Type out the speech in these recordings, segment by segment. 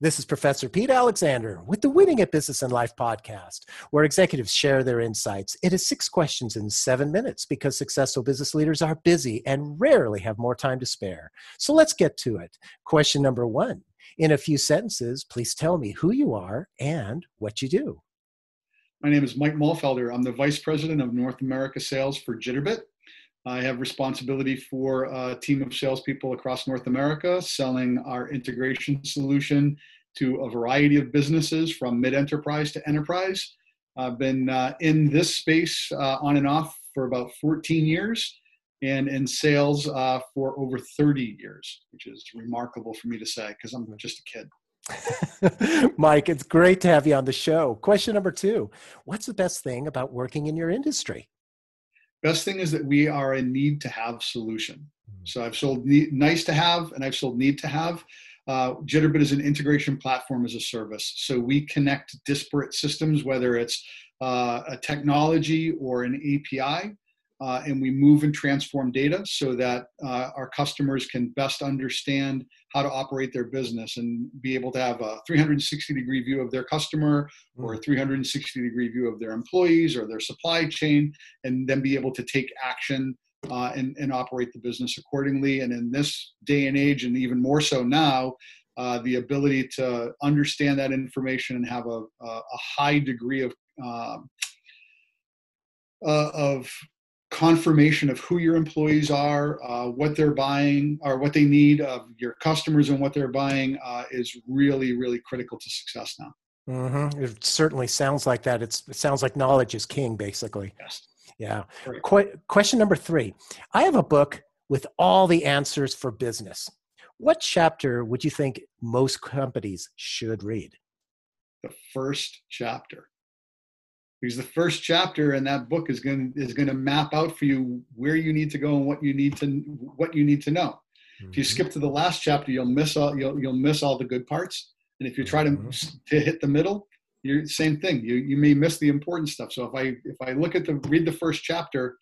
This is Professor Pete Alexander with the Winning at Business and Life podcast, where executives share their insights. It is six questions in seven minutes because successful business leaders are busy and rarely have more time to spare. So let's get to it. Question number one In a few sentences, please tell me who you are and what you do. My name is Mike Muhlfelder. I'm the Vice President of North America Sales for Jitterbit. I have responsibility for a team of salespeople across North America selling our integration solution to a variety of businesses from mid enterprise to enterprise. I've been uh, in this space uh, on and off for about 14 years and in sales uh, for over 30 years, which is remarkable for me to say because I'm just a kid. Mike, it's great to have you on the show. Question number two What's the best thing about working in your industry? Best thing is that we are a need to have solution. Mm-hmm. So I've sold need, nice to have and I've sold need to have. Uh, Jitterbit is an integration platform as a service. So we connect disparate systems, whether it's uh, a technology or an API uh, and we move and transform data so that uh, our customers can best understand how to operate their business and be able to have a 360 degree view of their customer or a hmm. 360 degree view of their employees or their supply chain and then be able to take action uh, and, and operate the business accordingly and in this day and age and even more so now uh, the ability to understand that information and have a, a, a high degree of um, uh, of confirmation of who your employees are, uh, what they're buying, or what they need of your customers and what they're buying uh, is really, really critical to success now. Mm-hmm. It certainly sounds like that. It's, it sounds like knowledge is king, basically. Yes. Yeah. Qu- question number three I have a book with all the answers for business. What chapter would you think most companies should read? The first chapter because the first chapter in that book is going is going to map out for you where you need to go and what you need to what you need to know. Mm-hmm. If you mm-hmm. skip to the last chapter, you'll miss all you'll you'll miss all the good parts. And if you try to mm-hmm. to hit the middle, you're same thing. You you may miss the important stuff. So if I if I look at the read the first chapter,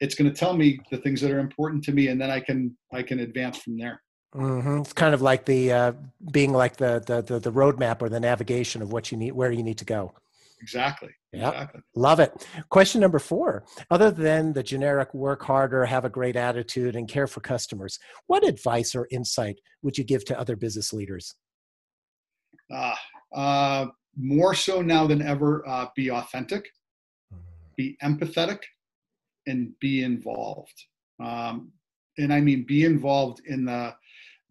it's going to tell me the things that are important to me, and then I can I can advance from there. Mm-hmm. It's kind of like the uh, being like the, the the the roadmap or the navigation of what you need, where you need to go. Exactly. Yeah. Exactly. Love it. Question number four. Other than the generic work harder, have a great attitude, and care for customers, what advice or insight would you give to other business leaders? Uh, uh, more so now than ever, uh, be authentic, mm-hmm. be empathetic, and be involved. Um, and I mean, be involved in the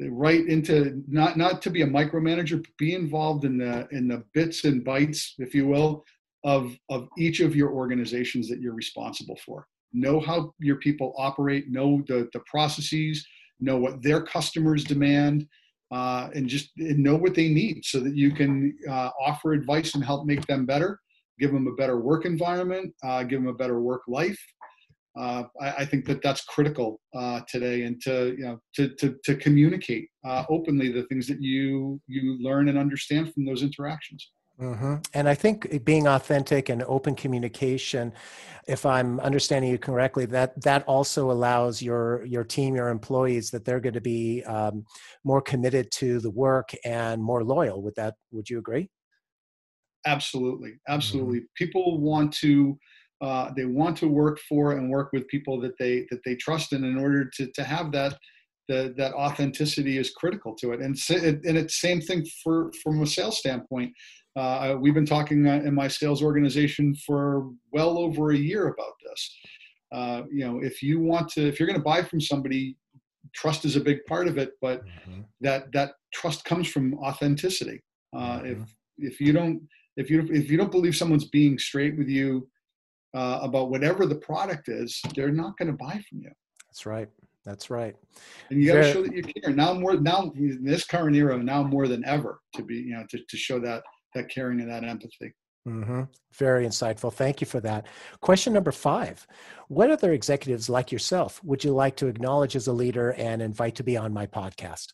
right into not not to be a micromanager but be involved in the in the bits and bytes if you will of of each of your organizations that you're responsible for know how your people operate know the the processes know what their customers demand uh, and just know what they need so that you can uh, offer advice and help make them better give them a better work environment uh, give them a better work life uh, I, I, think that that's critical uh, today, and to you know to to, to communicate uh, openly the things that you you learn and understand from those interactions. Mm-hmm. And I think being authentic and open communication, if I'm understanding you correctly, that that also allows your your team, your employees, that they're going to be um, more committed to the work and more loyal. Would that? Would you agree? Absolutely, absolutely. Mm-hmm. People want to uh, they want to work for and work with people that they that they trust and in order to to have that the, that authenticity is critical to it and and it's same thing for from a sales standpoint uh, we've been talking uh, in my sales organization for well over a year about this uh, you know if you want to if you're going to buy from somebody trust is a big part of it but mm-hmm. that that trust comes from authenticity uh, mm-hmm. if if you don't if you if you don't believe someone's being straight with you uh, about whatever the product is, they're not going to buy from you. That's right. That's right. And you got to show that you care now more now in this current era now more than ever to be you know to, to show that that caring and that empathy. Mm-hmm. Very insightful. Thank you for that. Question number five What other executives like yourself would you like to acknowledge as a leader and invite to be on my podcast?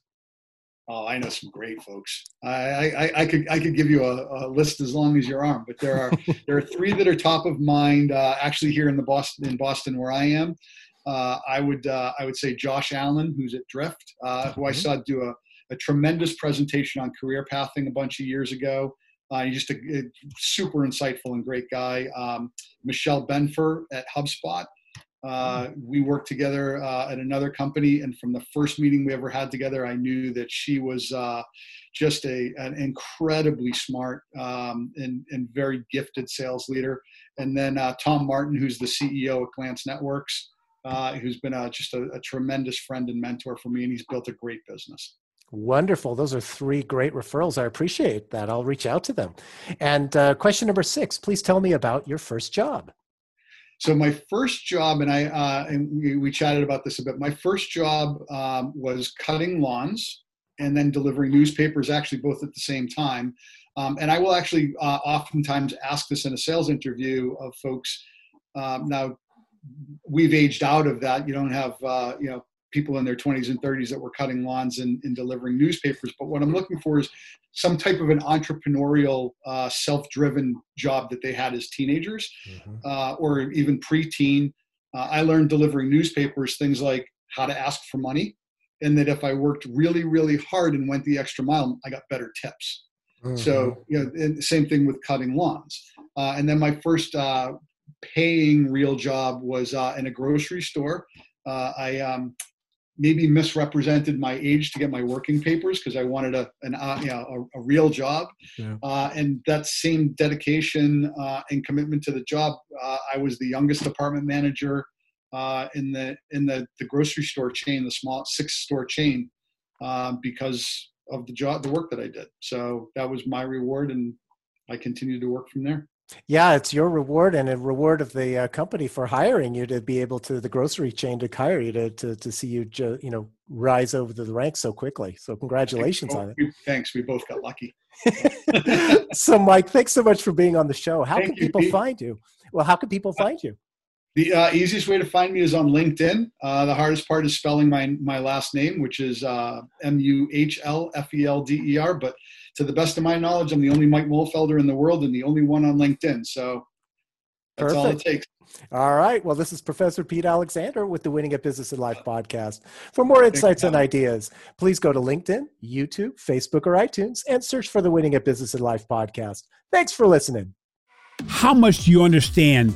Oh, I know some great folks. I, I, I could I could give you a, a, list as long as your arm, but there are there are three that are top of mind. Uh, actually, here in the Boston in Boston where I am, uh, I would uh, I would say Josh Allen, who's at Drift, uh, who I mm-hmm. saw do a a tremendous presentation on career pathing a bunch of years ago. Uh, he's just a, a, super insightful and great guy. Um, Michelle Benfer at HubSpot. Uh, we worked together uh, at another company, and from the first meeting we ever had together, I knew that she was uh, just a an incredibly smart um, and, and very gifted sales leader. And then uh, Tom Martin, who's the CEO of Glance Networks, uh, who's been a, just a, a tremendous friend and mentor for me, and he's built a great business. Wonderful. Those are three great referrals. I appreciate that. I'll reach out to them. And uh, question number six please tell me about your first job. So my first job, and I uh, and we, we, chatted about this a bit. My first job um, was cutting lawns and then delivering newspapers, actually both at the same time. Um, and I will actually uh, oftentimes ask this in a sales interview of folks. Um, now, we've aged out of that. You don't have uh, you know people in their 20s and 30s that were cutting lawns and, and delivering newspapers. But what I'm looking for is some type of an entrepreneurial, uh, self-driven job that they had as teenagers, mm-hmm. uh, or even pre-teen. Uh, I learned delivering newspapers things like how to ask for money, and that if I worked really, really hard and went the extra mile, I got better tips. Mm-hmm. So, you know, same thing with cutting lawns. Uh, and then my first uh, paying real job was uh, in a grocery store. I um, maybe misrepresented my age to get my working papers because I wanted a an uh, you know, a, a, real job, yeah. uh, and that same dedication uh, and commitment to the job. Uh, I was the youngest department manager uh, in the in the the grocery store chain, the small six store chain, uh, because of the job, the work that I did. So that was my reward, and I continued to work from there. Yeah, it's your reward and a reward of the uh, company for hiring you to be able to the grocery chain to hire you to to, to see you ju- you know rise over the ranks so quickly. So congratulations thanks. on it. Thanks, we both got lucky. so Mike, thanks so much for being on the show. How Thank can people you, find you? Well, how can people find you? The uh, easiest way to find me is on LinkedIn. Uh, the hardest part is spelling my my last name, which is uh, M U H L F E L D E R. But to the best of my knowledge, I'm the only Mike Muhlfelder in the world and the only one on LinkedIn. So that's Perfect. all it takes. All right. Well, this is Professor Pete Alexander with the Winning at Business and Life podcast. For more insights and ideas, please go to LinkedIn, YouTube, Facebook, or iTunes and search for the Winning at Business and Life podcast. Thanks for listening. How much do you understand